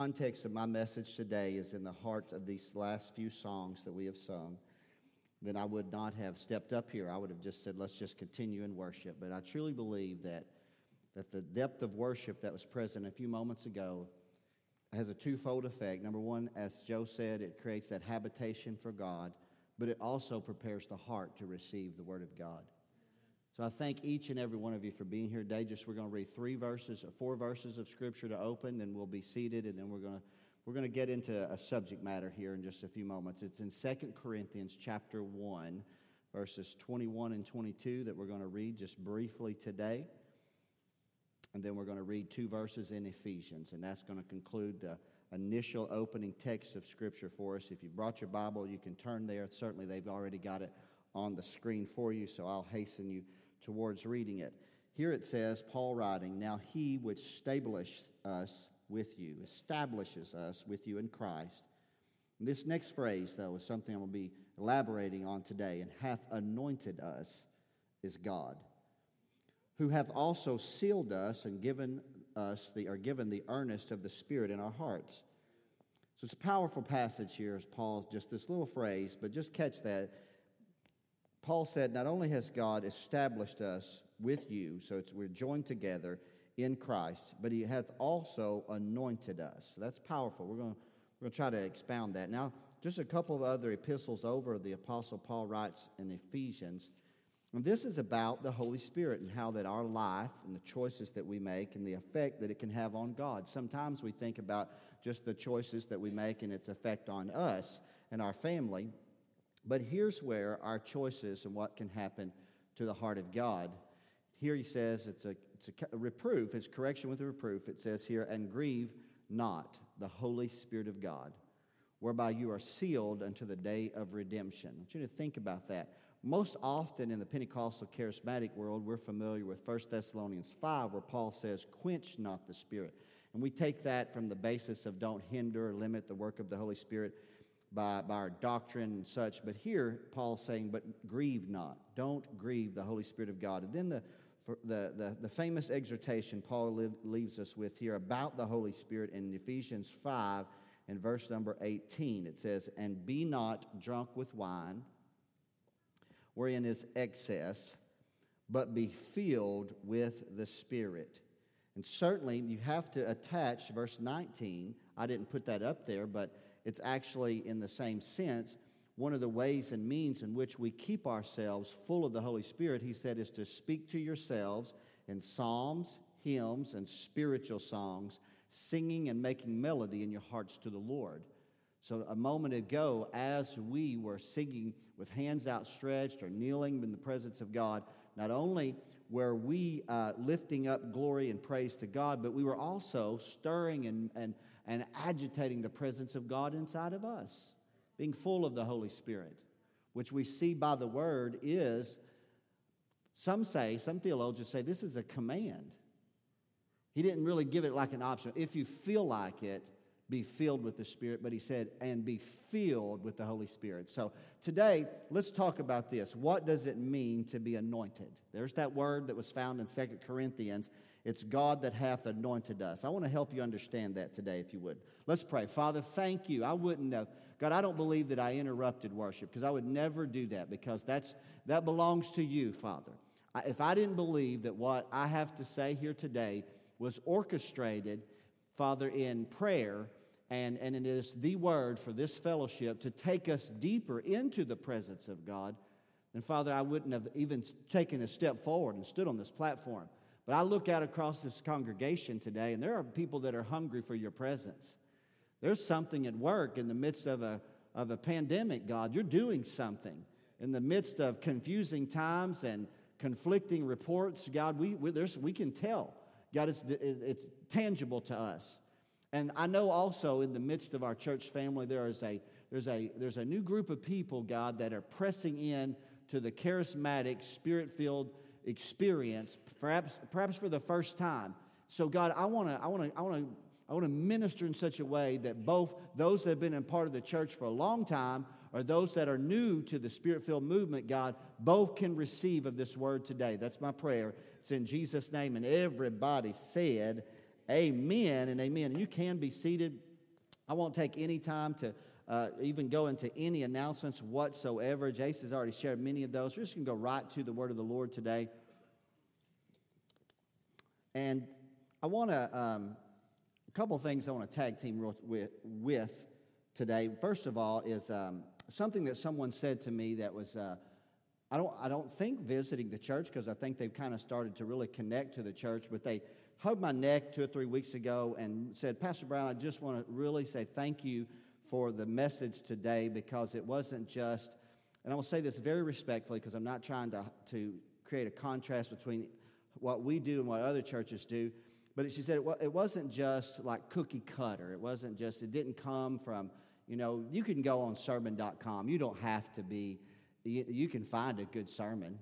context of my message today is in the heart of these last few songs that we have sung, then I would not have stepped up here. I would have just said, let's just continue in worship. But I truly believe that, that the depth of worship that was present a few moments ago has a twofold effect. Number one, as Joe said, it creates that habitation for God, but it also prepares the heart to receive the Word of God. So I thank each and every one of you for being here today. Just we're going to read three verses, four verses of scripture to open, then we'll be seated, and then we're going to we're going to get into a subject matter here in just a few moments. It's in Second Corinthians chapter 1, verses 21 and 22 that we're going to read just briefly today. And then we're going to read two verses in Ephesians, and that's going to conclude the initial opening text of Scripture for us. If you brought your Bible, you can turn there. Certainly, they've already got it on the screen for you, so I'll hasten you towards reading it. Here it says, Paul writing, Now he which establishes us with you, establishes us with you in Christ. And this next phrase, though, is something I'm going to be elaborating on today, and hath anointed us is God, who hath also sealed us and given us the, or given the earnest of the Spirit in our hearts. So it's a powerful passage here as Paul's just this little phrase, but just catch that Paul said, Not only has God established us with you, so we're joined together in Christ, but He hath also anointed us. So that's powerful. We're going, we're going to try to expound that. Now, just a couple of other epistles over, the Apostle Paul writes in Ephesians. And this is about the Holy Spirit and how that our life and the choices that we make and the effect that it can have on God. Sometimes we think about just the choices that we make and its effect on us and our family. But here's where our choices and what can happen to the heart of God. Here he says it's a, it's a reproof, it's correction with a reproof. It says here, and grieve not the Holy Spirit of God, whereby you are sealed unto the day of redemption. I want you to think about that. Most often in the Pentecostal charismatic world, we're familiar with 1 Thessalonians 5, where Paul says, Quench not the Spirit. And we take that from the basis of don't hinder or limit the work of the Holy Spirit by, by our doctrine and such. But here, Paul's saying, but grieve not. Don't grieve the Holy Spirit of God. And then the, the, the, the famous exhortation Paul live, leaves us with here about the Holy Spirit in Ephesians 5 and verse number 18. It says, And be not drunk with wine, wherein is excess, but be filled with the Spirit. And certainly you have to attach verse 19. I didn't put that up there, but it's actually in the same sense. One of the ways and means in which we keep ourselves full of the Holy Spirit, he said, is to speak to yourselves in psalms, hymns, and spiritual songs, singing and making melody in your hearts to the Lord. So, a moment ago, as we were singing with hands outstretched or kneeling in the presence of God, not only were we uh, lifting up glory and praise to God, but we were also stirring and, and and agitating the presence of God inside of us, being full of the Holy Spirit, which we see by the word is, some say, some theologians say, this is a command. He didn't really give it like an option. If you feel like it, be filled with the Spirit, but he said, and be filled with the Holy Spirit. So today, let's talk about this. What does it mean to be anointed? There's that word that was found in Second Corinthians. It's God that hath anointed us. I want to help you understand that today, if you would. Let's pray. Father, thank you. I wouldn't have, God, I don't believe that I interrupted worship because I would never do that because that's, that belongs to you, Father. I, if I didn't believe that what I have to say here today was orchestrated, Father, in prayer, and, and it is the word for this fellowship to take us deeper into the presence of God, then, Father, I wouldn't have even taken a step forward and stood on this platform. But I look out across this congregation today, and there are people that are hungry for your presence. There's something at work in the midst of a, of a pandemic, God. You're doing something. In the midst of confusing times and conflicting reports, God, we, we, we can tell. God, it's, it's tangible to us. And I know also in the midst of our church family, there is a, there's, a, there's a new group of people, God, that are pressing in to the charismatic, spirit filled experience, perhaps, perhaps for the first time. So, God, I want to I wanna, I wanna, I wanna minister in such a way that both those that have been in part of the church for a long time or those that are new to the spirit filled movement, God, both can receive of this word today. That's my prayer. It's in Jesus' name. And everybody said, Amen and amen. And you can be seated. I won't take any time to uh, even go into any announcements whatsoever. Jace has already shared many of those. We're just going to go right to the word of the Lord today. And I want to, um, a couple things I want to tag team with, with today. First of all, is um, something that someone said to me that was. Uh, I don't, I don't think visiting the church because I think they've kind of started to really connect to the church, but they hugged my neck two or three weeks ago and said, Pastor Brown, I just want to really say thank you for the message today because it wasn't just, and I will say this very respectfully because I'm not trying to, to create a contrast between what we do and what other churches do. But she said it, wasn't just like cookie cutter. It wasn't just, it didn't come from, you know, you can go on sermon.com. You don't have to be, you, you can find a good sermon.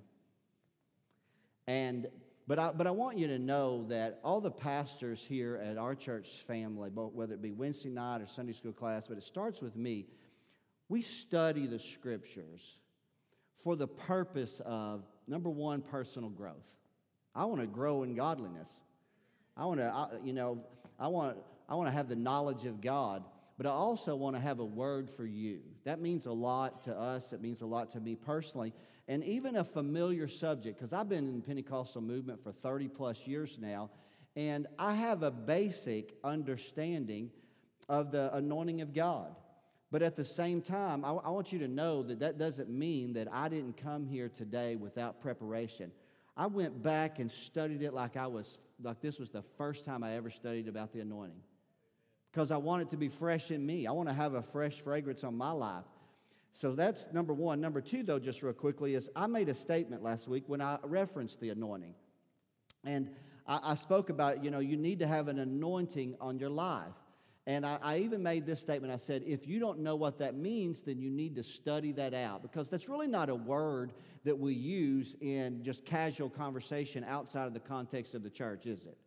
And but I, but I want you to know that all the pastors here at our church family, whether it be Wednesday night or Sunday school class, but it starts with me, we study the scriptures for the purpose of, number one, personal growth. I want to grow in godliness. I want to, you know, I want, I want to have the knowledge of God, but I also want to have a word for you. That means a lot to us. It means a lot to me personally and even a familiar subject, because I've been in the Pentecostal movement for 30 plus years now, and I have a basic understanding of the anointing of God. But at the same time, I, I, want you to know that that doesn't mean that I didn't come here today without preparation. I went back and studied it like I was like this was the first time I ever studied about the anointing. Because I want it to be fresh in me. I want to have a fresh fragrance on my life. So that's number one. Number two, though, just real quickly, is I made a statement last week when I referenced the anointing. And I, I spoke about, you know, you need to have an anointing on your life. And I, I, even made this statement. I said, if you don't know what that means, then you need to study that out because that's really not a word that we use in just casual conversation outside of the context of the church, is it?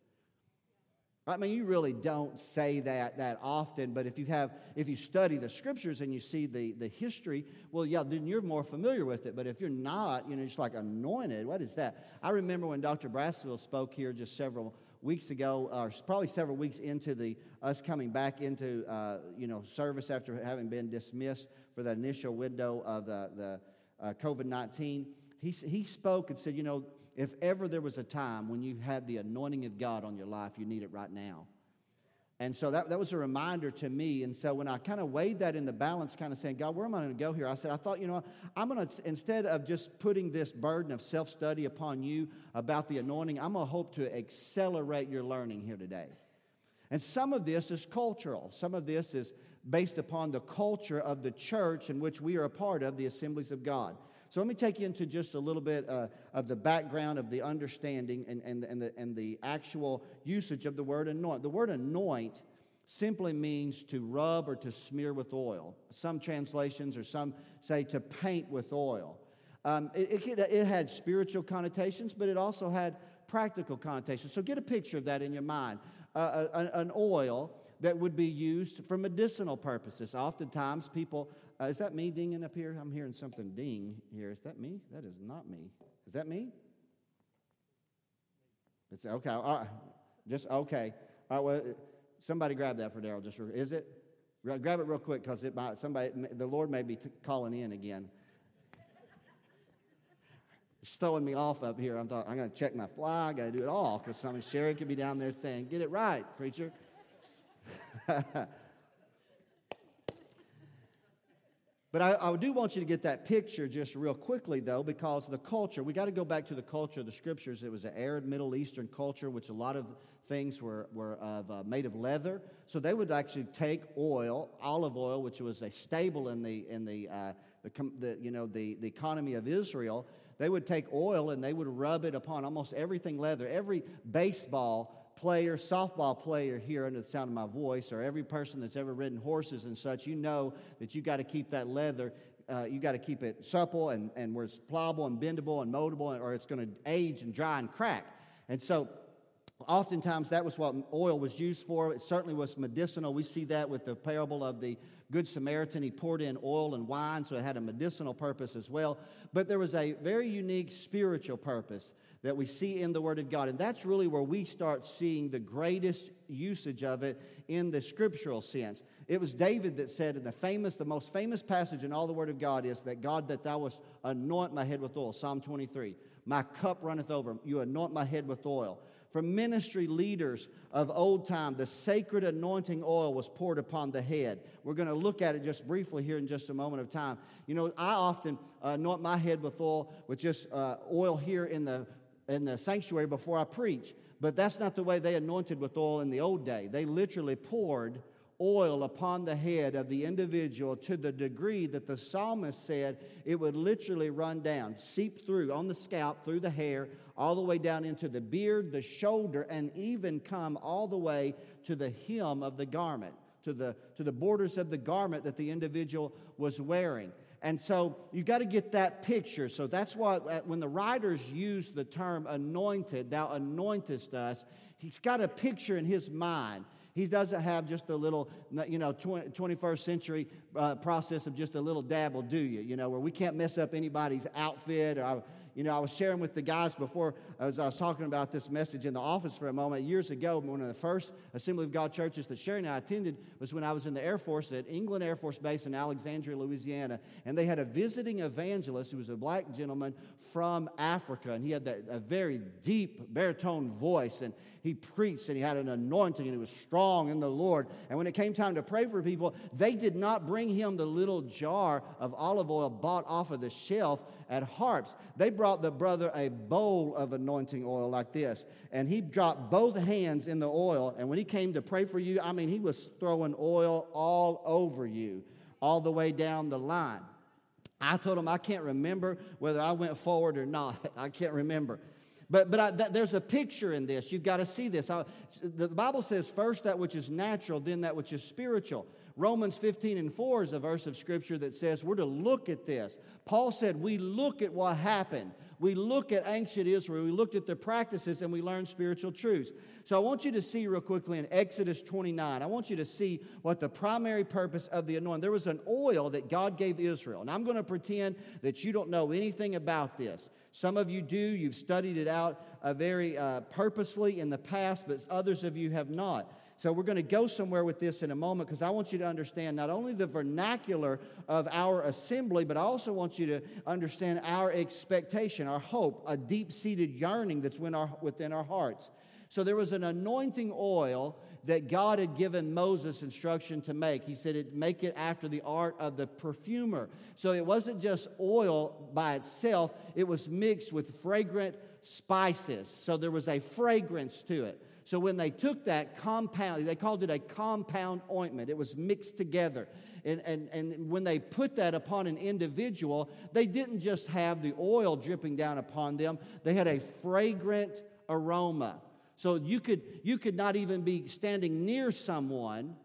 I mean, you really don't say that that often, but if you have, if you study the scriptures and you see the, the history, well, yeah, then you're more familiar with it. But if you're not, you know, just like anointed, what is that? I remember when Dr. Brassfield spoke here just several weeks ago, or probably several weeks into the us coming back into uh, you know service after having been dismissed for the initial window of the the uh, COVID nineteen. He he spoke and said, you know if ever there was a time when you had the anointing of God on your life, you need it right now. And so that, that was a reminder to me. And so when I kind of weighed that in the balance, kind of saying, God, where am I going to go here? I said, I thought, you know, I'm going to, instead of just putting this burden of self study upon you about the anointing, I'm going to hope to accelerate your learning here today. And some of this is cultural, some of this is based upon the culture of the church in which we are a part of, the assemblies of God. So let me take you into just a little bit uh, of the background of the understanding and, and, and, the, and the actual usage of the word anoint. The word anoint simply means to rub or to smear with oil. Some translations or some say to paint with oil. Um, it, it, it, had spiritual connotations, but it also had practical connotations. So get a picture of that in your mind. Uh, an oil that would be used for medicinal purposes. Oftentimes, people uh, is that me dinging up here? I'm hearing something ding here. Is that me? That is not me. Is that me? It's okay. All right. Just okay. All right. Well, somebody grab that for Daryl. Just is it? Grab it real quick because it might somebody. The Lord may be t- calling in again. It's throwing me off up here. I'm thought I'm to check my fly. I got to do it all because some Sherry could be down there saying, "Get it right, preacher." But I, I, do want you to get that picture just real quickly, though, because the culture, we got to go back to the culture of the scriptures. It was an Arab Middle Eastern culture, which a lot of things were, were of, uh, made of leather. So they would actually take oil, olive oil, which was a staple in the, in the, uh, the, the, you know, the, the economy of Israel. They would take oil and they would rub it upon almost everything leather. Every baseball player, softball player here under the sound of my voice, or every person that's ever ridden horses and such, you know that you got to keep that leather, uh, you got to keep it supple and, and where it's pliable and bendable and moldable, or it's going to age and dry and crack. And so, oftentimes, that was what oil was used for. It certainly was medicinal. We see that with the parable of the Good Samaritan. He poured in oil and wine, so it had a medicinal purpose as well. But there was a very unique spiritual purpose that we see in the Word of God. And that's really where we start seeing the greatest usage of it in the scriptural sense. It was David that said in the famous, the most famous passage in all the Word of God is that God, that thou wast anoint my head with oil. Psalm 23. My cup runneth over. You anoint my head with oil. From ministry leaders of old time, the sacred anointing oil was poured upon the head. We're going to look at it just briefly here in just a moment of time. You know, I often anoint my head with oil, with just uh, oil here in the in the sanctuary before I preach. But that's not the way they anointed with oil in the old day. They literally poured oil upon the head of the individual to the degree that the psalmist said it would literally run down, seep through on the scalp, through the hair, all the way down into the beard, the shoulder, and even come all the way to the hem of the garment, to the, to the borders of the garment that the individual was wearing. And so you got to get that picture. So that's why uh, when the writers use the term anointed, thou anointest us, he's got a picture in his mind. He doesn't have just a little, you know, 20, 21st century uh, process of just a little dabble, do you? You know, where we can't mess up anybody's outfit or you know, I was sharing with the guys before as I was talking about this message in the office for a moment. Years ago, one of the first Assembly of God churches that Sherry and I attended was when I was in the Air Force at England Air Force Base in Alexandria, Louisiana. And they had a visiting evangelist who was a black gentleman from Africa. And he had that, a very deep baritone voice. And he preached and he had an anointing and he was strong in the Lord. And when it came time to pray for people, they did not bring him the little jar of olive oil bought off of the shelf at Harps. They brought the brother a bowl of anointing oil like this. And he dropped both hands in the oil. And when he came to pray for you, I mean, he was throwing oil all over you, all the way down the line. I told him I can't remember whether I went forward or not. I can't remember. But, but I, th- there's a picture in this. You've got to see this. I, the Bible says, first that which is natural, then that which is spiritual. Romans 15 and 4 is a verse of scripture that says we're to look at this. Paul said, We look at what happened. We look at ancient Israel, we looked at their practices, and we learned spiritual truths. So I want you to see real quickly in Exodus 29, I want you to see what the primary purpose of the anointing. There was an oil that God gave Israel. And I'm going to pretend that you don't know anything about this. Some of you do, you've studied it out uh, very uh, purposely in the past, but others of you have not. So we're going to go somewhere with this in a moment because I want you to understand not only the vernacular of our assembly, but I also want you to understand our expectation, our hope, a deep seated yearning that's within our, hearts. So there was an anointing oil that God had given Moses instruction to make. He said, Make it after the art of the perfumer. So it wasn't just oil by itself, it was mixed with fragrant spices. So there was a fragrance to it. So when they took that compound, they called it a compound ointment. It was mixed together. And, and, and when they put that upon an individual, they didn't just have the oil dripping down upon them, they had a fragrant aroma. So you could, you could not even be standing near someone.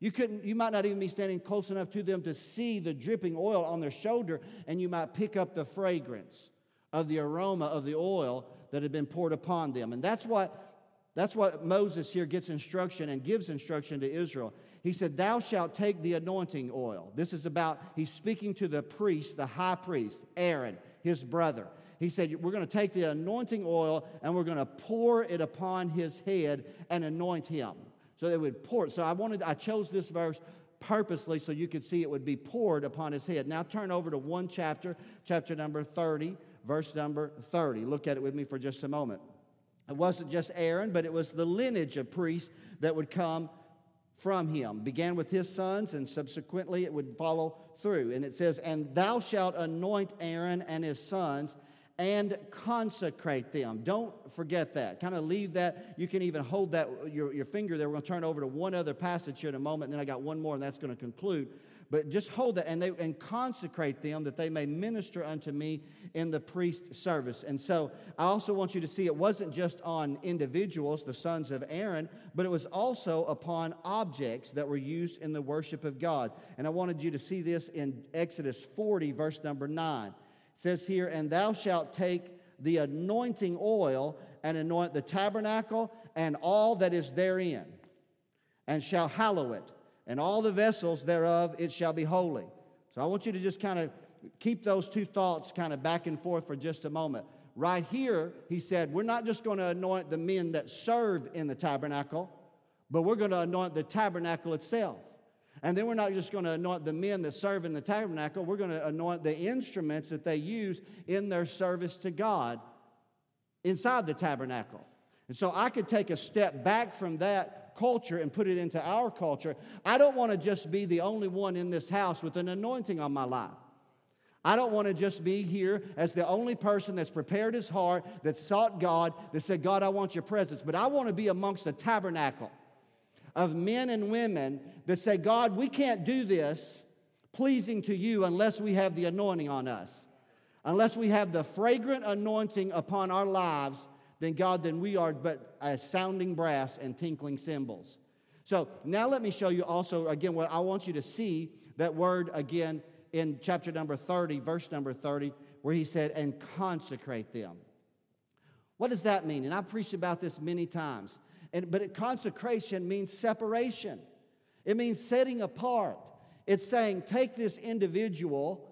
You, couldn't, you might not even be standing close enough to them to see the dripping oil on their shoulder, and you might pick up the fragrance of the aroma of the oil that had been poured upon them. And that's what, that's what Moses here gets instruction and gives instruction to Israel. He said, Thou shalt take the anointing oil. This is about, he's speaking to the priest, the high priest, Aaron, his brother he said, We're going to take the anointing oil and we're going to pour it upon his head and anoint him. So they would pour it. So I wanted, I chose this verse purposely so you could see it would be poured upon his head. Now turn over to one chapter, chapter number 30, verse number 30. Look at it with me for just a moment. It wasn't just Aaron, but it was the lineage of priests that would come from him. Began with his sons, and subsequently it would follow through. And it says, And thou shalt anoint Aaron and his sons and consecrate them. Don't forget that. Kind of leave that. You can even hold that your, your finger there. We're going to turn over to one other passage here in a moment, and then I got one more, and that's going to conclude. But just hold that and they and consecrate them that they may minister unto me in the priest service. And so I also want you to see it wasn't just on individuals, the sons of Aaron, but it was also upon objects that were used in the worship of God. And I wanted you to see this in Exodus 40, verse number 9. It says here, And thou shalt take the anointing oil and anoint the tabernacle and all that is therein, and shall hallow it, and all the vessels thereof it shall be holy. So I want you to just kind of keep those two thoughts kind of back and forth for just a moment. right here, he said, we're not just going to anoint the men that serve in the tabernacle, but we're going to anoint the tabernacle itself. And then we're not just going to anoint the men that serve in the tabernacle, we're going to anoint the instruments that they use in their service to God inside the tabernacle. And so I could take a step back from that culture and put it into our culture. I don't want to just be the only one in this house with an anointing on my life. I don't want to just be here as the only person that's prepared his heart, that sought God, that said, God, I want your presence. But I want to be amongst the tabernacle of men and women that say, God, we can't do this pleasing to you unless we have the anointing on us. Unless we have the fragrant anointing upon our lives, then God, than we are but a sounding brass and tinkling cymbals. So now let me show you also, again, what I want you to see that word again in chapter number 30, verse number 30, where he said, and consecrate them. What does that mean? And I've preached about this many times. And, but it, consecration means separation, it means setting apart. It's saying, take this individual,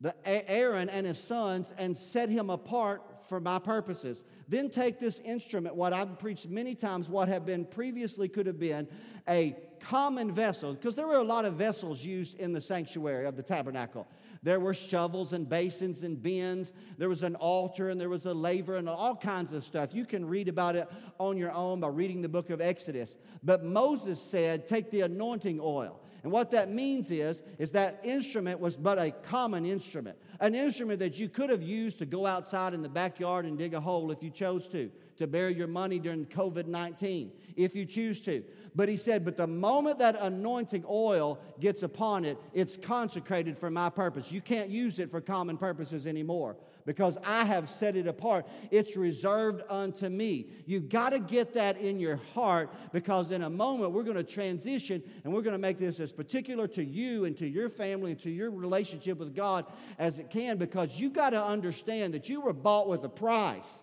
the Aaron and his sons, and set him apart for my purposes. Then take this instrument, what I've preached many times, what have been previously could have been a common vessel, because there were a lot of vessels used in the sanctuary of the tabernacle. There were shovels and basins and bins. There was an altar and there was a laver and all kinds of stuff. You can read about it on your own by reading the book of Exodus. But Moses said, Take the anointing oil. And what that means is, is that instrument was but a common instrument, an instrument that you could have used to go outside in the backyard and dig a hole if you chose to, to bury your money during COVID 19, if you choose to. But he said, But the moment that anointing oil gets upon it, it's consecrated for my purpose. You can't use it for common purposes anymore because I have set it apart. It's reserved unto me. You've got to get that in your heart because in a moment we're going to transition and we're going to make this as particular to you and to your family and to your relationship with God as it can because you got to understand that you were bought with a price.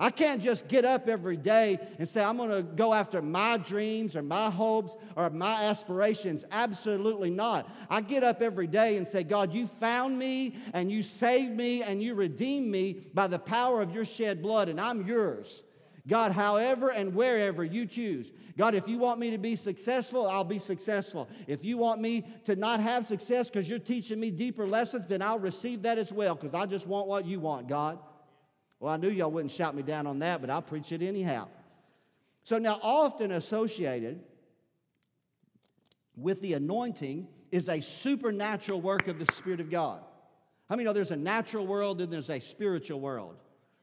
I can't just get up every day and say, I'm going to go after my dreams or my hopes or my aspirations. Absolutely not. I get up every day and say, God, you found me and you saved me and you redeemed me by the power of your shed blood, and I'm yours. God, however and wherever you choose. God, if you want me to be successful, I'll be successful. If you want me to not have success because you're teaching me deeper lessons, then I'll receive that as well because I just want what you want, God. Well, I knew y'all wouldn't shout me down on that, but I'll preach it anyhow. So, now often associated with the anointing is a supernatural work of the Spirit of God. How many know there's a natural world and there's a spiritual world,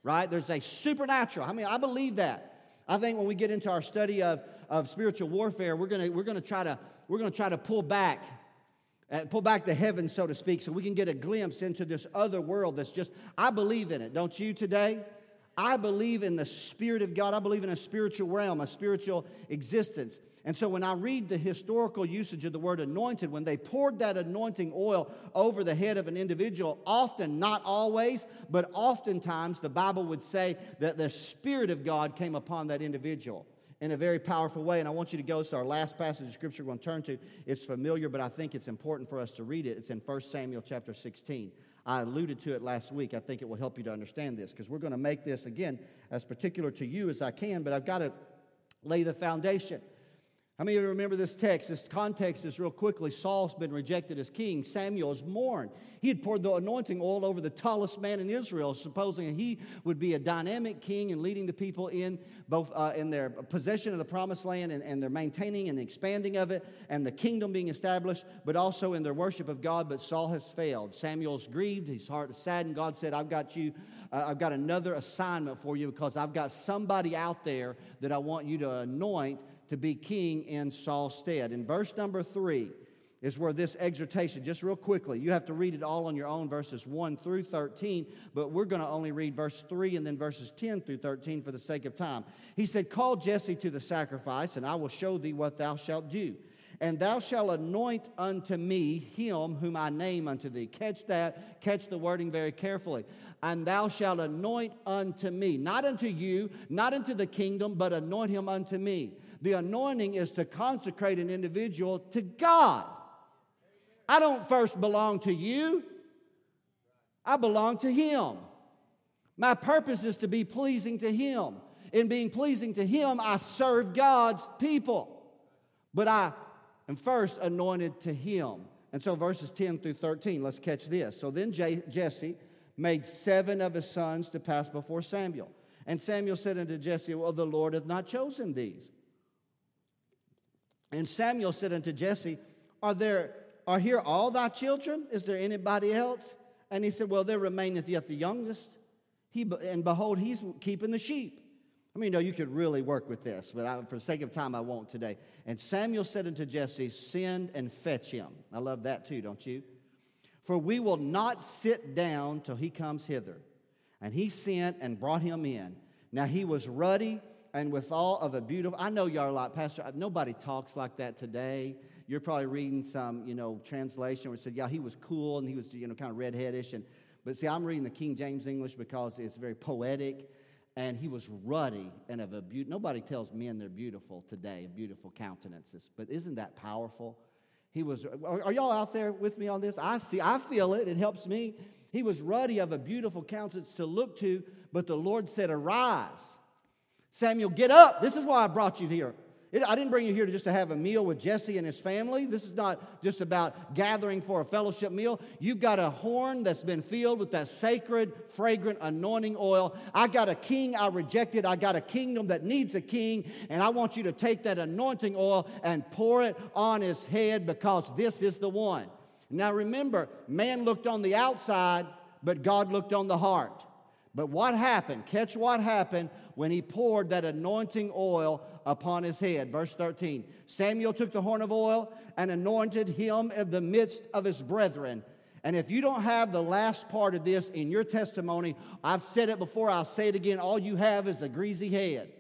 right? There's a supernatural. I mean, I believe that. I think when we get into our study of, of spiritual warfare, we're gonna, we're gonna try to we're gonna try to pull back uh, pull back the heavens, so to speak, so we can get a glimpse into this other world that's just, I believe in it. Don't you today? I believe in the Spirit of God. I believe in a spiritual realm, a spiritual existence. And so when I read the historical usage of the word anointed, when they poured that anointing oil over the head of an individual, often, not always, but oftentimes, the Bible would say that the Spirit of God came upon that individual in a very powerful way. And I want you to go to our last passage of scripture we're going to turn to. It's familiar, but I think it's important for us to read it. It's in 1 Samuel chapter 16. I alluded to it last week. I think it will help you to understand this because we're going to make this again as particular to you as I can, but I've got to lay the foundation. How many of you remember this text? This context is real quickly. Saul's been rejected as king. Samuel is mourned. He had poured the anointing oil over the tallest man in Israel, supposing he would be a dynamic king and leading the people in both uh, in their possession of the promised land and, and their maintaining and expanding of it and the kingdom being established, but also in their worship of God. But Saul has failed. Samuel's grieved. His heart is saddened. God said, I've got you. Uh, I've got another assignment for you because I've got somebody out there that I want you to anoint to be king in Saul's stead. In verse number three is where this exhortation, just real quickly, you have to read it all on your own, verses 1 through 13, but we're going to only read verse 3 and then verses 10 through 13 for the sake of time. He said, Call Jesse to the sacrifice, and I will show thee what thou shalt do. And thou shalt anoint unto me him whom I name unto thee. Catch that, catch the wording very carefully. And thou shalt anoint unto me, not unto you, not unto the kingdom, but anoint him unto me. The anointing is to consecrate an individual to God. I don't first belong to you, I belong to Him. My purpose is to be pleasing to Him. In being pleasing to Him, I serve God's people. But I am first anointed to Him. And so, verses 10 through 13, let's catch this. So then Jesse made seven of his sons to pass before Samuel. And Samuel said unto Jesse, Well, the Lord hath not chosen these. And Samuel said unto Jesse, Are there are here all thy children? Is there anybody else? And he said, Well, there remaineth yet the youngest. He, and behold, he's keeping the sheep. I mean, no, you could really work with this, but I, for the sake of time, I won't today. And Samuel said unto Jesse, Send and fetch him. I love that too, don't you? For we will not sit down till he comes hither. And he sent and brought him in. Now he was ruddy and with all of a beautiful. I know y'all are like, Pastor, nobody talks like that today. You're probably reading some, you know, translation where it said, yeah, he was cool and he was, you know, kind of redheadish. And, but see, I'm reading the King James English because it's very poetic. And he was ruddy and of a beauty. Nobody tells men they're beautiful today, beautiful countenances. But isn't that powerful? He was, are, are y'all out there with me on this? I see, I feel it. It helps me. He was ruddy of a beautiful countenance to look to, but the Lord said, Arise. Samuel, get up. This is why I brought you here. It, I didn't bring you here just to have a meal with Jesse and his family. This is not just about gathering for a fellowship meal. You've got a horn that's been filled with that sacred, fragrant anointing oil. I got a king I rejected. I got a kingdom that needs a king. And I want you to take that anointing oil and pour it on his head because this is the one. Now remember, man looked on the outside, but God looked on the heart. But what happened? Catch what happened when he poured that anointing oil upon his head. Verse 13 Samuel took the horn of oil and anointed him in the midst of his brethren. And if you don't have the last part of this in your testimony, I've said it before, I'll say it again. All you have is a greasy head.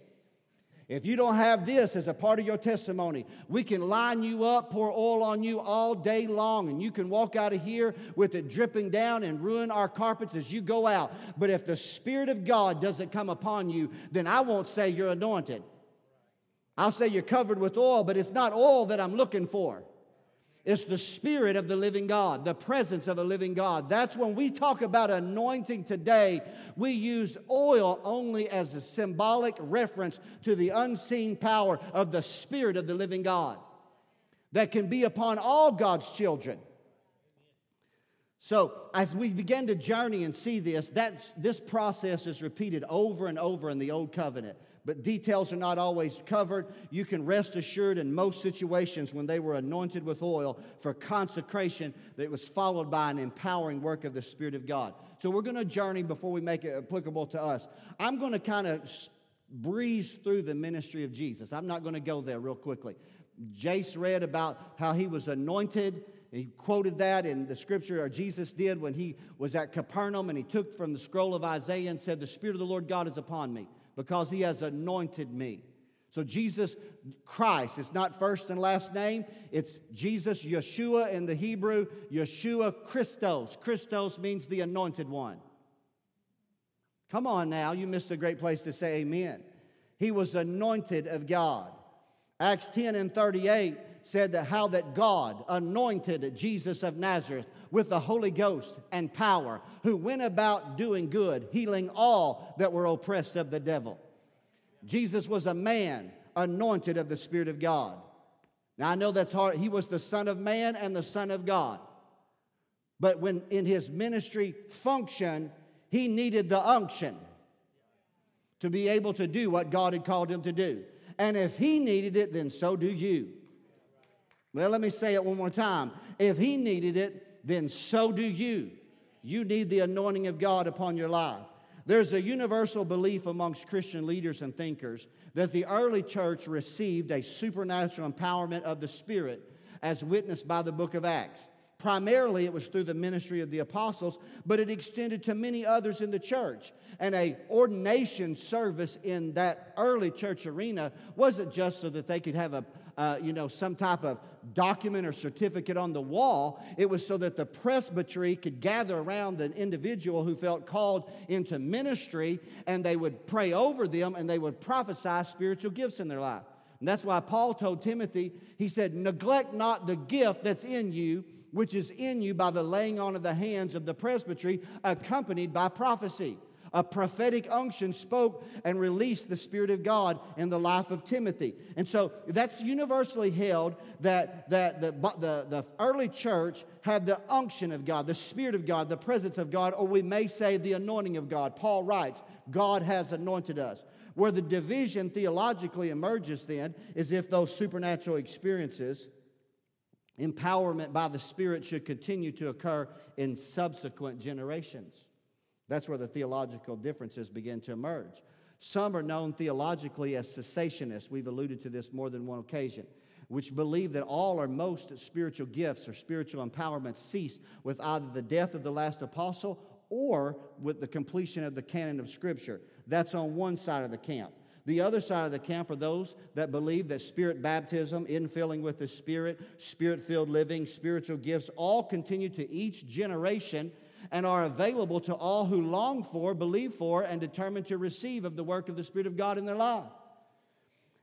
If you don't have this as a part of your testimony, we can line you up, pour oil on you all day long, and you can walk out of here with it dripping down and ruin our carpets as you go out. But if the Spirit of God doesn't come upon you, then I won't say you're anointed. I'll say you're covered with oil, but it's not oil that I'm looking for. It's the Spirit of the living God, the presence of the living God. That's when we talk about anointing today, we use oil only as a symbolic reference to the unseen power of the Spirit of the living God that can be upon all God's children. So, as we begin to journey and see this, that's, this process is repeated over and over in the Old Covenant but details are not always covered. You can rest assured in most situations when they were anointed with oil for consecration that was followed by an empowering work of the Spirit of God. So we're going to journey before we make it applicable to us. I'm going to kind of breeze through the ministry of Jesus. I'm not going to go there real quickly. Jace read about how he was anointed. He quoted that in the scripture, or Jesus did when he was at Capernaum and he took from the scroll of Isaiah and said, The Spirit of the Lord God is upon me because he has anointed me. So, Jesus Christ, it's not first and last name, it's Jesus Yeshua in the Hebrew, Yeshua Christos. Christos means the anointed one. Come on now, you missed a great place to say amen. He was anointed of God. Acts 10 and 38 said that how that God anointed Jesus of Nazareth with the Holy Ghost and power, who went about doing good, healing all that were oppressed of the devil. Jesus was a man anointed of the Spirit of God. Now I know that's hard. He was the Son of Man and the Son of God. But when in his ministry function, he needed the unction to be able to do what God had called him to do. And if he needed it, then so do you. Well, let me say it one more time. If he needed it, then so do you. You need the anointing of God upon your life. There's a universal belief amongst Christian leaders and thinkers that the early church received a supernatural empowerment of the Spirit as witnessed by the book of Acts. Primarily, it was through the ministry of the apostles, but it extended to many others in the church. And a ordination service in that early church arena wasn't just so that they could have a, uh, you know, some type of document or certificate on the wall. It was so that the presbytery could gather around an individual who felt called into ministry and they would pray over them and they would prophesy spiritual gifts in their life. And that's why Paul told Timothy, he said, Neglect not the gift that's in you, which is in you by the laying on of the hands of the presbytery, accompanied by prophecy. A prophetic unction spoke and released the Spirit of God in the life of Timothy. And so that's universally held that, that the, the, the early church had the unction of God, the Spirit of God, the presence of God, or we may say the anointing of God. Paul writes, God has anointed us. Where the division theologically emerges then is if those supernatural experiences, empowerment by the Spirit, should continue to occur in subsequent generations. That's where the theological differences begin to emerge. Some are known theologically as cessationists. We've alluded to this more than one occasion, which believe that all or most spiritual gifts or spiritual empowerment cease with either the death of the last apostle or with the completion of the canon of Scripture. That's on one side of the camp. The other side of the camp are those that believe that spirit baptism, infilling with the Spirit, spirit filled living, spiritual gifts all continue to each generation and are available to all who long for, believe for, and determine to receive of the work of the Spirit of God in their life.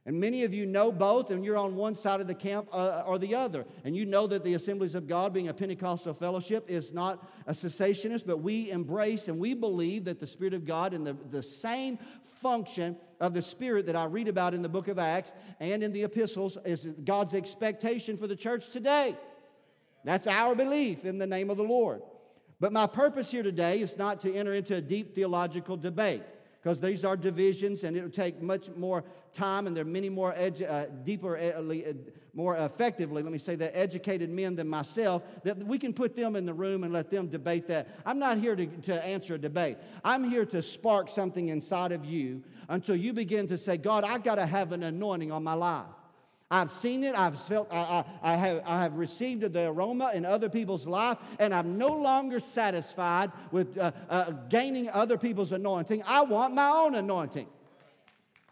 And many of you know both, and you're on one side of the camp uh, or the other. And you know that the Assemblies of God, being a Pentecostal fellowship, is not a cessationist, but we embrace and we believe that the Spirit of God and the, the same function of the Spirit that I read about in the book of Acts and in the epistles is God's expectation for the church today. That's our belief in the name of the Lord. But my purpose here today is not to enter into a deep theological debate because these are divisions and it'll take much more time and there are many more edu- uh, deeper uh, uh, more effectively let me say that educated men than myself that we can put them in the room and let them debate that. I'm not here to, to answer a debate. I'm here to spark something inside of you until you begin to say god i got to have an anointing on my life I've seen it. I've felt. I, I, I, have, I have received the aroma in other people's life, and I'm no longer satisfied with uh, uh, gaining other people's anointing. I want my own anointing.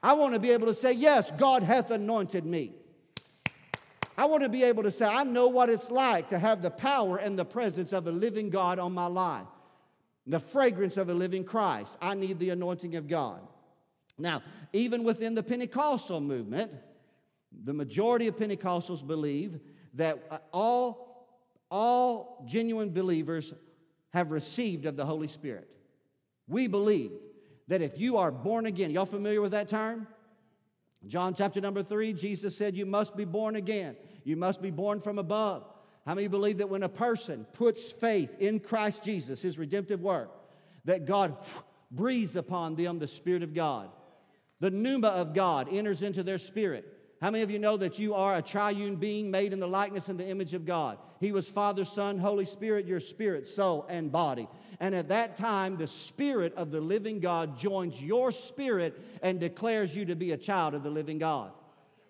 I want to be able to say, "Yes, God hath anointed me." I want to be able to say, "I know what it's like to have the power and the presence of a living God on my life, the fragrance of a living Christ." I need the anointing of God. Now, even within the Pentecostal movement the majority of Pentecostals believe that uh, all, all genuine believers have received of the Holy Spirit. We believe that if you are born again, y'all familiar with that term? John chapter number three, Jesus said, You must be born again. You must be born from above. How many believe that when a person puts faith in Christ Jesus, his redemptive work, that God breathes upon them the Spirit of God? The pneuma of God enters into their spirit. How many of you know that you are a triune being made in the likeness and the image of God? He was Father, Son, Holy Spirit, your spirit, soul, and body. And at that time, the Spirit of the living God joins your spirit and declares you to be a child of the living God.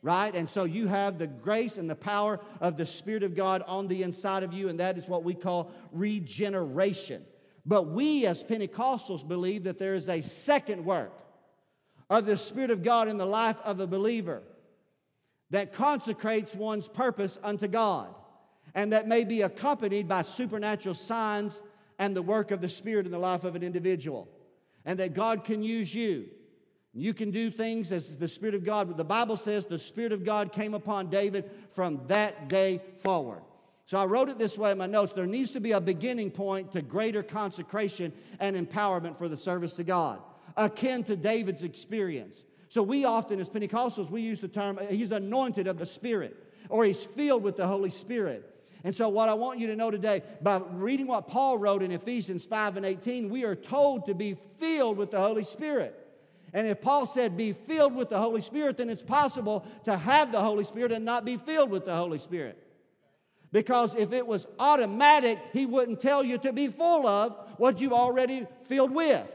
Right? And so you have the grace and the power of the Spirit of God on the inside of you, and that is what we call regeneration. But we as Pentecostals believe that there is a second work of the Spirit of God in the life of a believer that consecrates one's purpose unto God, and that may be accompanied by supernatural signs and the work of the Spirit in the life of an individual, and that God can use you. You can do things as the Spirit of God. The Bible says the Spirit of God came upon David from that day forward. So I wrote it this way in my notes. There needs to be a beginning point to greater consecration and empowerment for the service to God, akin to David's experience. So we often, as Pentecostals, we use the term, uh, he's anointed of the Spirit, or he's filled with the Holy Spirit. And so, what I want you to know today, by reading what Paul wrote in Ephesians 5 and 18, we are told to be filled with the Holy Spirit. And if Paul said, be filled with the Holy Spirit, then it's possible to have the Holy Spirit and not be filled with the Holy Spirit. Because if it was automatic, he wouldn't tell you to be full of what you've already filled with.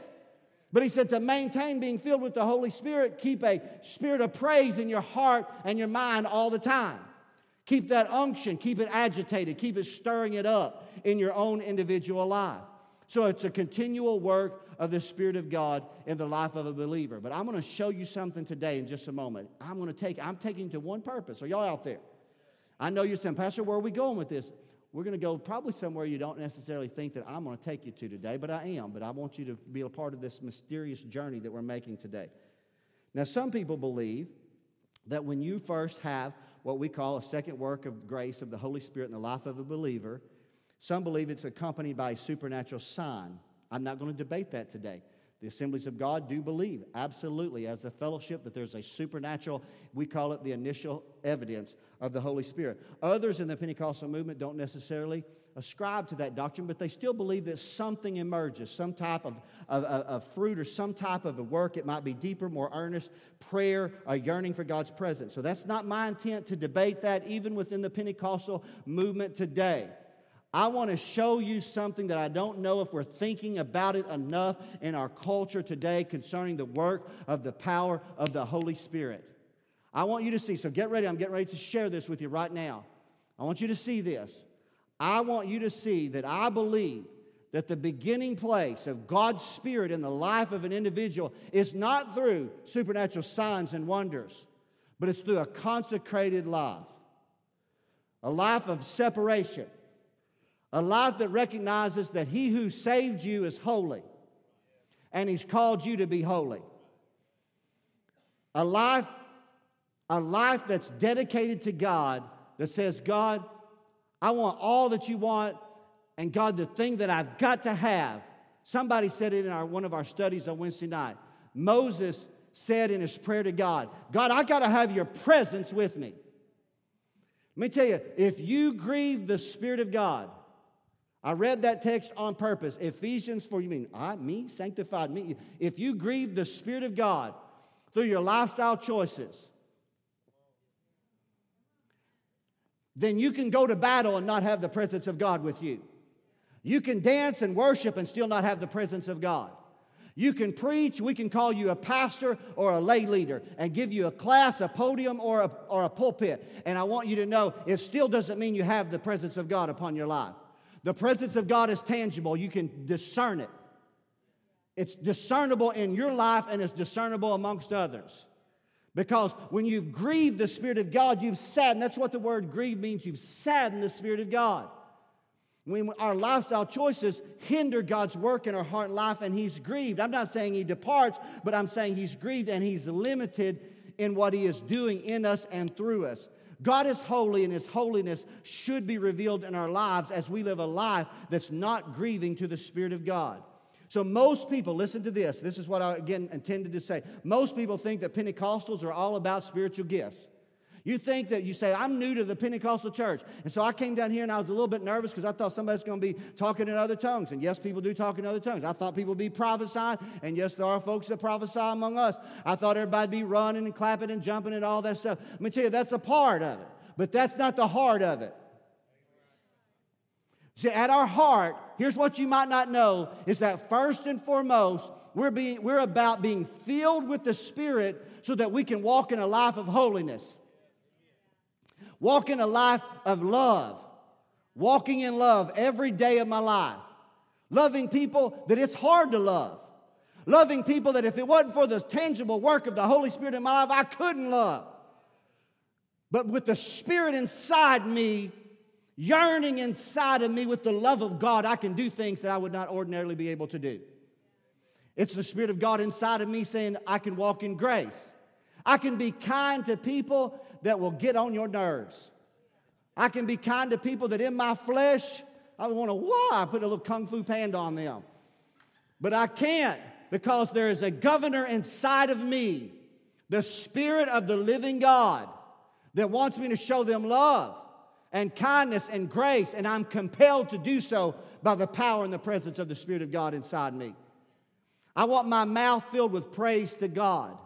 But he said to maintain being filled with the Holy Spirit, keep a spirit of praise in your heart and your mind all the time. Keep that unction, keep it agitated, keep it stirring it up in your own individual life. So it's a continual work of the Spirit of God in the life of a believer. But I'm going to show you something today in just a moment. I'm going to take, I'm taking to one purpose. Are y'all out there? I know you're saying, Pastor, where are we going with this? We're going to go probably somewhere you don't necessarily think that I'm going to take you to today, but I am. But I want you to be a part of this mysterious journey that we're making today. Now, some people believe that when you first have what we call a second work of grace of the Holy Spirit in the life of a believer, some believe it's accompanied by a supernatural sign. I'm not going to debate that today. The assemblies of God do believe, absolutely, as a fellowship, that there's a supernatural, we call it the initial evidence of the Holy Spirit. Others in the Pentecostal movement don't necessarily ascribe to that doctrine, but they still believe that something emerges, some type of, of, of, fruit or some type of a work. It might be deeper, more earnest prayer, a yearning for God's presence. So that's not my intent to debate that, even within the Pentecostal movement today. I want to show you something that I don't know if we're thinking about it enough in our culture today concerning the work of the power of the Holy Spirit. I want you to see, so get ready. I'm getting ready to share this with you right now. I want you to see this. I want you to see that I believe that the beginning place of God's Spirit in the life of an individual is not through supernatural signs and wonders, but it's through a consecrated life, a life of separation a life that recognizes that he who saved you is holy and he's called you to be holy. A life, a life that's dedicated to God that says, God, I want all that you want, and God, the thing that I've got to have. Somebody said it in our, one of our studies on Wednesday night. Moses said in his prayer to God, God, I got to have your presence with me. Let me tell you, if you grieve the Spirit of God, I read that text on purpose. Ephesians 4, you mean I, me, sanctified me? If you grieve the Spirit of God through your lifestyle choices, then you can go to battle and not have the presence of God with you. You can dance and worship and still not have the presence of God. You can preach, we can call you a pastor or a lay leader and give you a class, a podium, or a, or a pulpit. And I want you to know it still doesn't mean you have the presence of God upon your life. The presence of God is tangible, you can discern it. It's discernible in your life and it's discernible amongst others. Because when you've grieved the Spirit of God, you've saddened. That's what the word grieve means. You've saddened the Spirit of God. When our lifestyle choices hinder God's work in our heart and life, and He's grieved. I'm not saying He departs, but I'm saying He's grieved and He's limited in what He is doing in us and through us. God is holy, and His holiness should be revealed in our lives as we live a life that's not grieving to the Spirit of God. So, most people, listen to this. This is what I again intended to say. Most people think that Pentecostals are all about spiritual gifts. You think that you say, I'm new to the Pentecostal church. And so I came down here and I was a little bit nervous because I thought somebody's going to be talking in other tongues. And yes, people do talk in other tongues. I thought people would be prophesying. And yes, there are folks that prophesy among us. I thought everybody'd be running and clapping and jumping and all that stuff. Let me tell you, that's a part of it. But that's not the heart of it. See, at our heart, here's what you might not know is that first and foremost, we're, being, we're about being filled with the Spirit so that we can walk in a life of holiness. Walking a life of love. Walking in love every day of my life. Loving people that it's hard to love. Loving people that if it wasn't for the tangible work of the Holy Spirit in my life, I couldn't love. But with the Spirit inside me, yearning inside of me with the love of God, I can do things that I would not ordinarily be able to do. It's the Spirit of God inside of me saying, I can walk in grace. I can be kind to people that will get on your nerves. I can be kind to people that in my flesh, I want to, why? Put a little kung fu panda on them. But I can't because there is a governor inside of me, the Spirit of the living God, that wants me to show them love and kindness and grace, and I'm compelled to do so by the power and the presence of the Spirit of God inside me. I want my mouth filled with praise to God.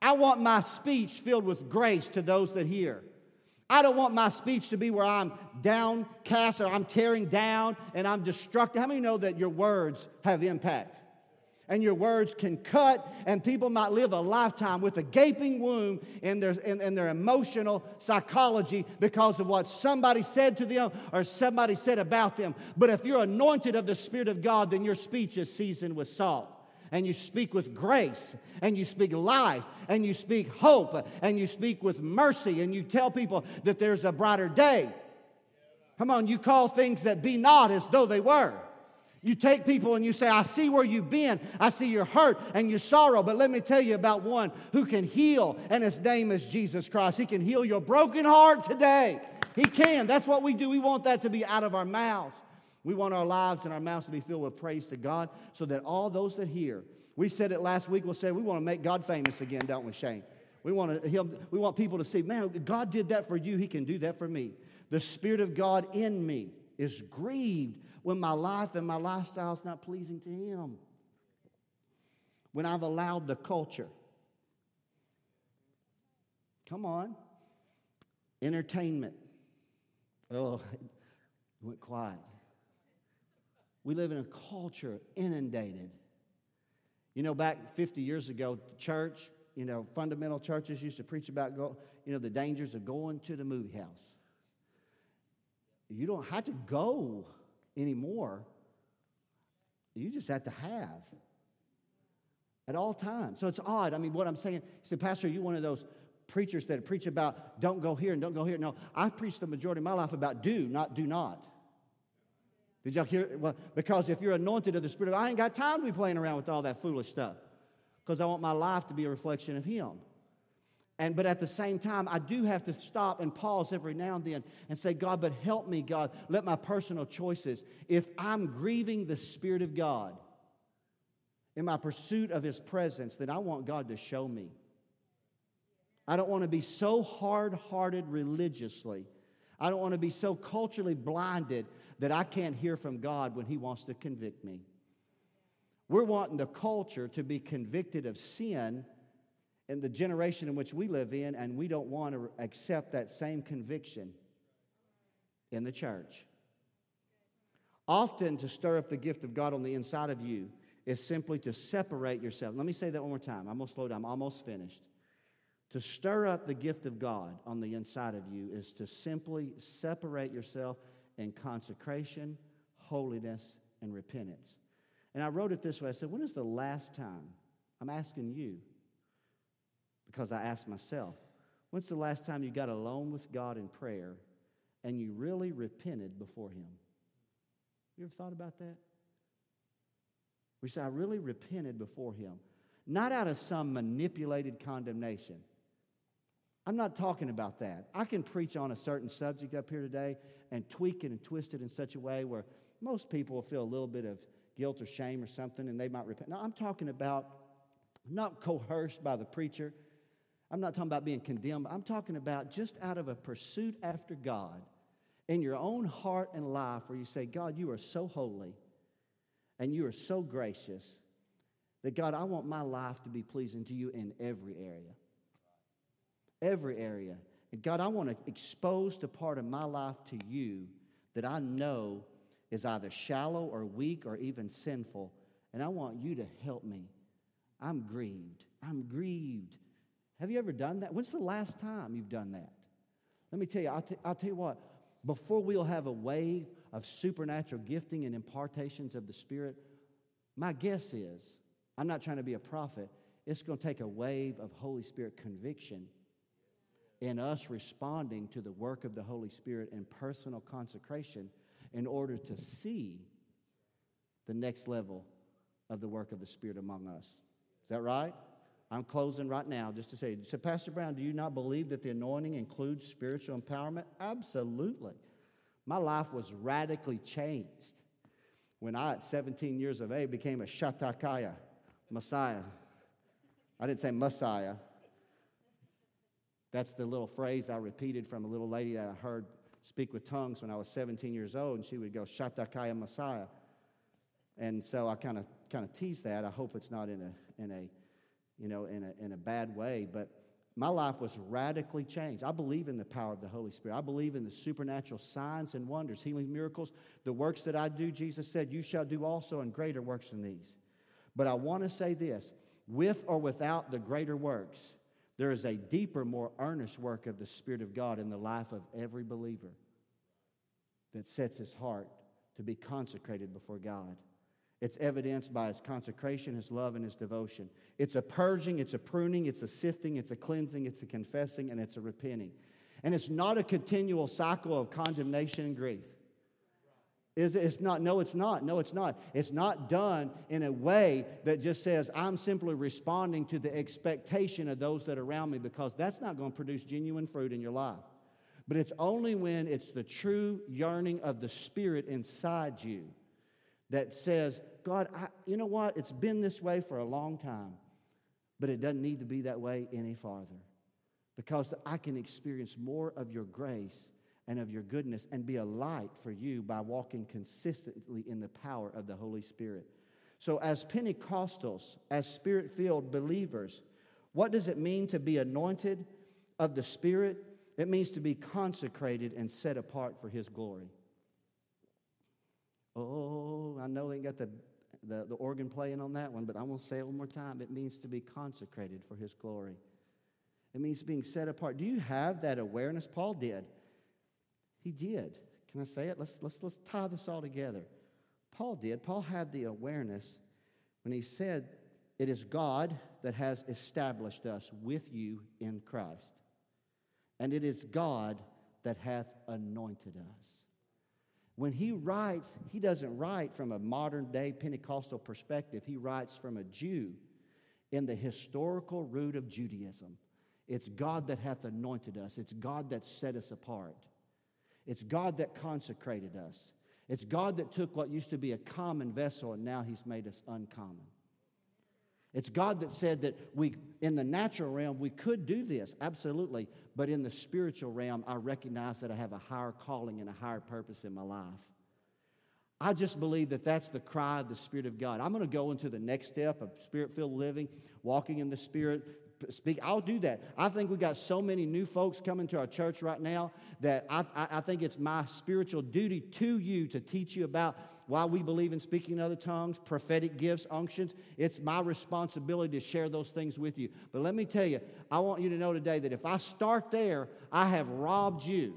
I want my speech filled with grace to those that hear. I don't want my speech to be where I'm downcast or I'm tearing down and I'm destructive. How many know that your words have impact? And your words can cut, and people might live a lifetime with a gaping wound in their, in, in their emotional psychology because of what somebody said to them or somebody said about them. But if you're anointed of the Spirit of God, then your speech is seasoned with salt and you speak with grace, and you speak life, and you speak hope, and you speak with mercy, and you tell people that there's a brighter day. Come on, you call things that be not as though they were. You take people and you say, I see where you've been. I see your hurt and your sorrow. But let me tell you about one who can heal, and his name is Jesus Christ. He can heal your broken heart today. He can. That's what we do. We want that to be out of our mouths. We want our lives and our mouths to be filled with praise to God so that all those that hear, we said it last week, we'll say we want to make God famous again, don't we, Shane? We want, to, we want people to see, man, God did that for you, He can do that for me. The Spirit of God in me is grieved when my life and my lifestyle is not pleasing to Him. When I've allowed the culture, come on, entertainment. Oh, it went quiet. We live in a culture inundated. You know, back 50 years ago, church, you know, fundamental churches used to preach about, go, you know, the dangers of going to the movie house. You don't have to go anymore. You just have to have at all times. So it's odd. I mean, what I'm saying, you say, Pastor, you one of those preachers that preach about don't go here and don't go here. No, I preach the majority of my life about do, not do not. Did y'all hear? Well, because if you're anointed of the Spirit, I ain't got time to be playing around with all that foolish stuff. Because I want my life to be a reflection of Him. And but at the same time, I do have to stop and pause every now and then and say, God, but help me, God. Let my personal choices. If I'm grieving the Spirit of God in my pursuit of His presence, then I want God to show me. I don't want to be so hard hearted religiously. I don't want to be so culturally blinded that I can't hear from God when He wants to convict me. We're wanting the culture to be convicted of sin in the generation in which we live in, and we don't want to accept that same conviction in the church. Often, to stir up the gift of God on the inside of you is simply to separate yourself. Let me say that one more time. I'm going to slow down. I'm almost finished. To stir up the gift of God on the inside of you is to simply separate yourself in consecration, holiness, and repentance. And I wrote it this way I said, When is the last time? I'm asking you because I asked myself, when's the last time you got alone with God in prayer and you really repented before Him? You ever thought about that? We say, I really repented before Him, not out of some manipulated condemnation. I'm not talking about that. I can preach on a certain subject up here today and tweak it and twist it in such a way where most people will feel a little bit of guilt or shame or something and they might repent. No, I'm talking about not coerced by the preacher. I'm not talking about being condemned. I'm talking about just out of a pursuit after God in your own heart and life where you say, God, you are so holy and you are so gracious that, God, I want my life to be pleasing to you in every area every area. And God, I want to expose the part of my life to you that I know is either shallow or weak or even sinful. And I want you to help me. I'm grieved. I'm grieved. Have you ever done that? When's the last time you've done that? Let me tell you, I'll, t- I'll tell you what, before we'll have a wave of supernatural gifting and impartations of the Spirit, my guess is, I'm not trying to be a prophet, it's going to take a wave of Holy Spirit conviction in us responding to the work of the Holy Spirit in personal consecration in order to see the next level of the work of the Spirit among us. Is that right? I'm closing right now just to say, so Pastor Brown, do you not believe that the anointing includes spiritual empowerment? Absolutely. My life was radically changed when I, at 17 years of age, became a Shatakaya, Messiah. I didn't say Messiah, that's the little phrase I repeated from a little lady that I heard speak with tongues when I was 17 years old, and she would go, Shatakaya Messiah. And so I kind of kind of tease that. I hope it's not in a in a you know in a in a bad way, but my life was radically changed. I believe in the power of the Holy Spirit. I believe in the supernatural signs and wonders, healing miracles. The works that I do, Jesus said, you shall do also and greater works than these. But I want to say this with or without the greater works, there is a deeper, more earnest work of the Spirit of God in the life of every believer that sets his heart to be consecrated before God. It's evidenced by his consecration, his love, and his devotion. It's a purging, it's a pruning, it's a sifting, it's a cleansing, it's a confessing, and it's a repenting. And it's not a continual cycle of condemnation and grief. Is it's not? No, it's not. No, it's not. It's not done in a way that just says, I'm simply responding to the expectation of those that are around me because that's not going to produce genuine fruit in your life. But it's only when it's the true yearning of the Spirit inside you that says, God, I, you know what? It's been this way for a long time, but it doesn't need to be that way any farther because I can experience more of your grace and of your goodness and be a light for you by walking consistently in the power of the Holy Spirit. So, as Pentecostals, as spirit filled believers, what does it mean to be anointed of the Spirit? It means to be consecrated and set apart for His glory. Oh, I know they got the, the, the organ playing on that one, but I'm going to say it one more time. It means to be consecrated for His glory. It means being set apart. Do you have that awareness? Paul did. He did. Can I say it? Let's, let's, let's tie this all together. Paul did. Paul had the awareness when he said, It is God that has established us with you in Christ, and it is God that hath anointed us. When he writes, he doesn't write from a modern day Pentecostal perspective, he writes from a Jew in the historical root of Judaism. It's God that hath anointed us, it's God that set us apart, it's God that consecrated us. It's God that took what used to be a common vessel and now He's made us uncommon. It's God that said that we, in the natural realm, we could do this, absolutely. But in the spiritual realm, I recognize that I have a higher calling and a higher purpose in my life. I just believe that that's the cry of the Spirit of God. I'm going to go into the next step of spirit filled living, walking in the Spirit, speak. I'll do that. I think we got so many new folks coming to our church right now that I, I, I, think it's my spiritual duty to you to teach you about why we believe in speaking in other tongues, prophetic gifts, unctions. It's my responsibility to share those things with you. But let me tell you, I want you to know today that if I start there, I have robbed you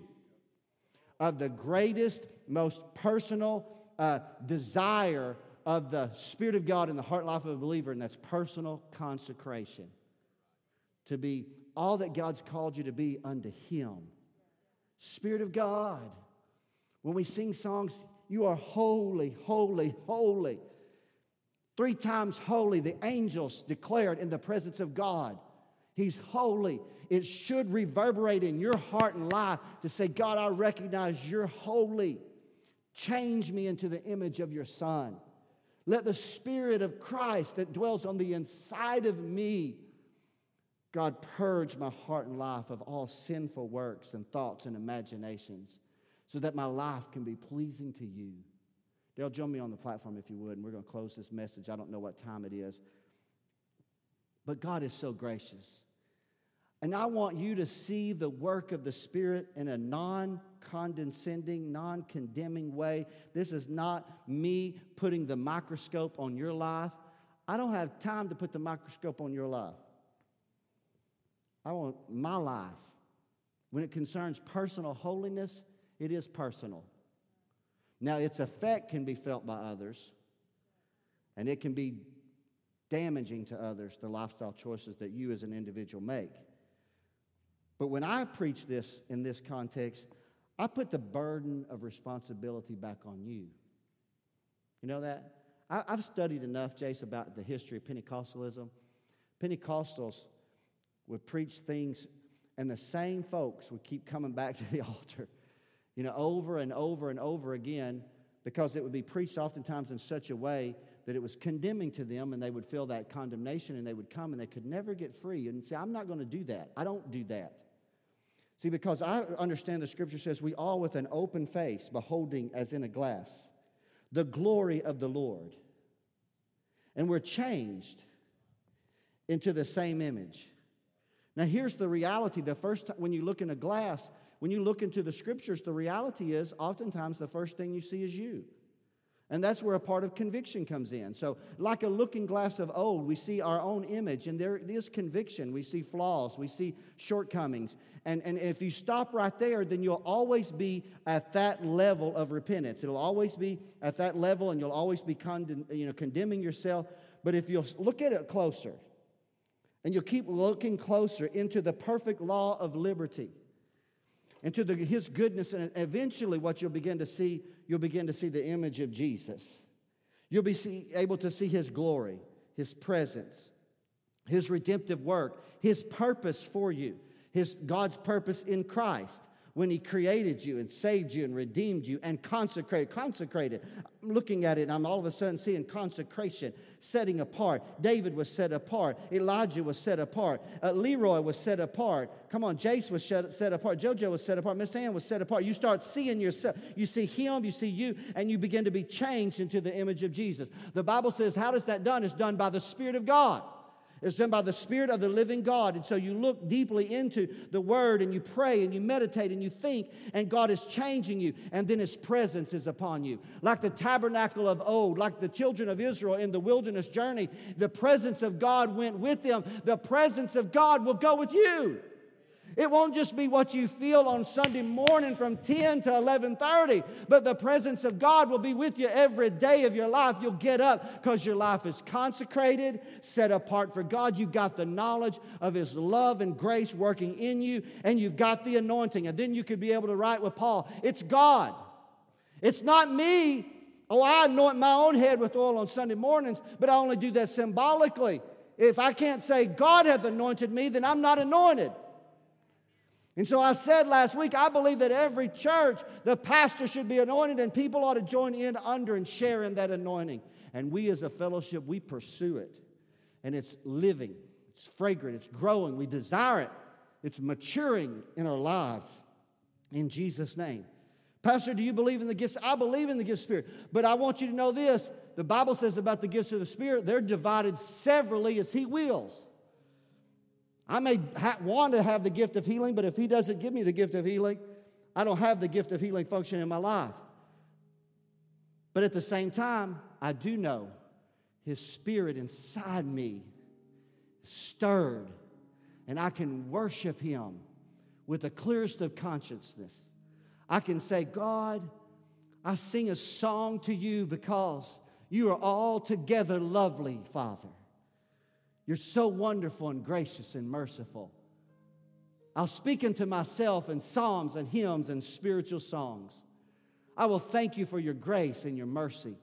of the greatest, most personal uh, desire of the Spirit of God in the heart life of a believer, and that's personal consecration to be all that God's called you to be unto Him. Spirit of God. When we sing songs, you are holy, holy, holy. Three times holy, the angels declared in the presence of God. He's holy. It should reverberate in your heart and life to say, God, I recognize you're holy. Change me into the image of your Son. Let the Spirit of Christ that dwells on the inside of me God, purge my heart and life of all sinful works and thoughts and imaginations so that my life can be pleasing to you. Dale, join me on the platform if you would, and we're going to close this message. I don't know what time it is. But God is so gracious. And I want you to see the work of the Spirit in a non condescending, non condemning way. This is not me putting the microscope on your life. I don't have time to put the microscope on your life. I want my life. When it concerns personal holiness, it is personal. Now, its effect can be felt by others, and it can be damaging to others, the lifestyle choices that you as an individual make. But when I preach this in this context, I put the burden of responsibility back on you. You know that? I, have studied enough, Jace, about the history of Pentecostalism. Pentecostals would preach things, and the same folks would keep coming back to the altar, you know, over and over and over again, because it would be preached oftentimes in such a way that it was condemning to them, and they would feel that condemnation, and they would come and they could never get free and say, I'm not going to do that. I don't do that. See, because I understand the scripture says, we all with an open face, beholding as in a glass the glory of the Lord. And we're changed into the same image. Now, here's the reality. The first time when you look in a glass, when you look into the scriptures, the reality is oftentimes the first thing you see is you. And that's where a part of conviction comes in. So, like a looking glass of old, we see our own image, and there is conviction. We see flaws, we see shortcomings. And, and if you stop right there, then you'll always be at that level of repentance. It'll always be at that level, and you'll always be condemn, you know, condemning yourself. But if you'll look at it closer, and you'll keep looking closer into the perfect law of liberty, into the, his goodness, and eventually what you'll begin to see, you'll begin to see the image of Jesus. You'll be see, able to see his glory, his presence, his redemptive work, his purpose for you, his God's purpose in Christ. When He created you and saved you and redeemed you and consecrated. Consecrated. I'm looking at it and I'm all of a sudden seeing consecration, setting apart. David was set apart. Elijah was set apart. Uh, Leroy was set apart. Come on, Jace was set, set apart. JoJo was set apart. Miss Ann was set apart. You start seeing yourself. You see Him, you see you, and you begin to be changed into the image of Jesus. The Bible says, How does that done? It's done by the Spirit of God. It's done by the Spirit of the living God. And so you look deeply into the Word and you pray and you meditate and you think, and God is changing you. And then His presence is upon you. Like the tabernacle of old, like the children of Israel in the wilderness journey, the presence of God went with them. The presence of God will go with you. It won't just be what you feel on Sunday morning from 10 to 11:30, but the presence of God will be with you every day of your life. You'll get up because your life is consecrated, set apart for God. You've got the knowledge of His love and grace working in you, and you've got the anointing. And then you could be able to write with Paul, it's God. It's not me. Oh, I anoint my own head with oil on Sunday mornings, but I only do that symbolically. If I can't say God hath anointed me, then I'm not anointed. And so I said last week, I believe that every church, the pastor should be anointed and people ought to join in under and share in that anointing. And we as a fellowship, we pursue it. And it's living, it's fragrant, it's growing, we desire it, it's maturing in our lives. In Jesus' name. Pastor, do you believe in the gifts? I believe in the gifts of Spirit. But I want you to know this the Bible says about the gifts of the Spirit, they're divided severally as He wills. I may ha- want to have the gift of healing, but if He doesn't give me the gift of healing, I don't have the gift of healing function in my life. But at the same time, I do know His Spirit inside me stirred, and I can worship Him with the clearest of consciousness. I can say, God, I sing a song to you because you are altogether lovely, Father. You're so wonderful and gracious and merciful. I'll speak unto myself in psalms and hymns and spiritual songs. I will thank you for your grace and your mercy.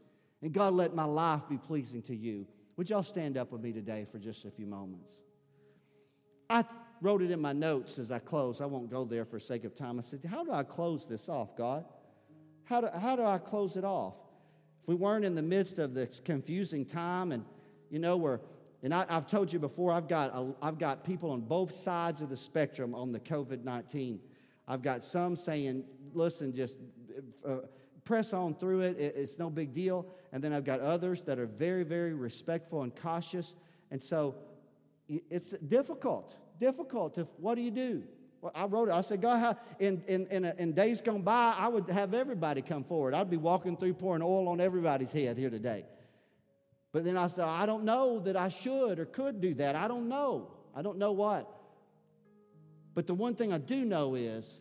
And God, let my life be pleasing to you. Would y'all stand up with me today for just a few moments? I wrote it in my notes as I close. I won't go there for sake of time. I said, How do I close this off, God? How do, how do I close it off? If we weren't in the midst of this confusing time and, you know, we're and I, have told you before, I've got, a, I've got people on both sides of the spectrum on the COVID 19. I've got some saying, listen, just uh, press on through it, it, it's no big deal. And then I've got others that are very, very respectful and cautious. And so it's difficult, difficult. To, what do you do? Well, I wrote it. I said, God, how, in, in, in, a, in days gone by, I would have everybody come forward. I'd be walking through pouring oil on everybody's head here today. But then I said, I don't know that I should or could do that. I don't know. I don't know what. But the one thing I do know is,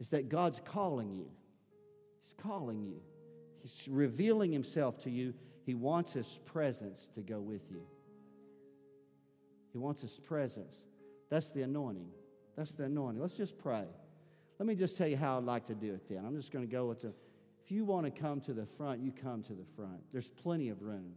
is that God's calling you. He's calling you. He's revealing himself to you. He wants his presence to go with you. He wants his presence. That's the anointing. That's the anointing. Let's just pray. Let me just tell you how I'd like to do it then. I'm just going to go with the. If you want to come to the front, you come to the front. There's plenty of room.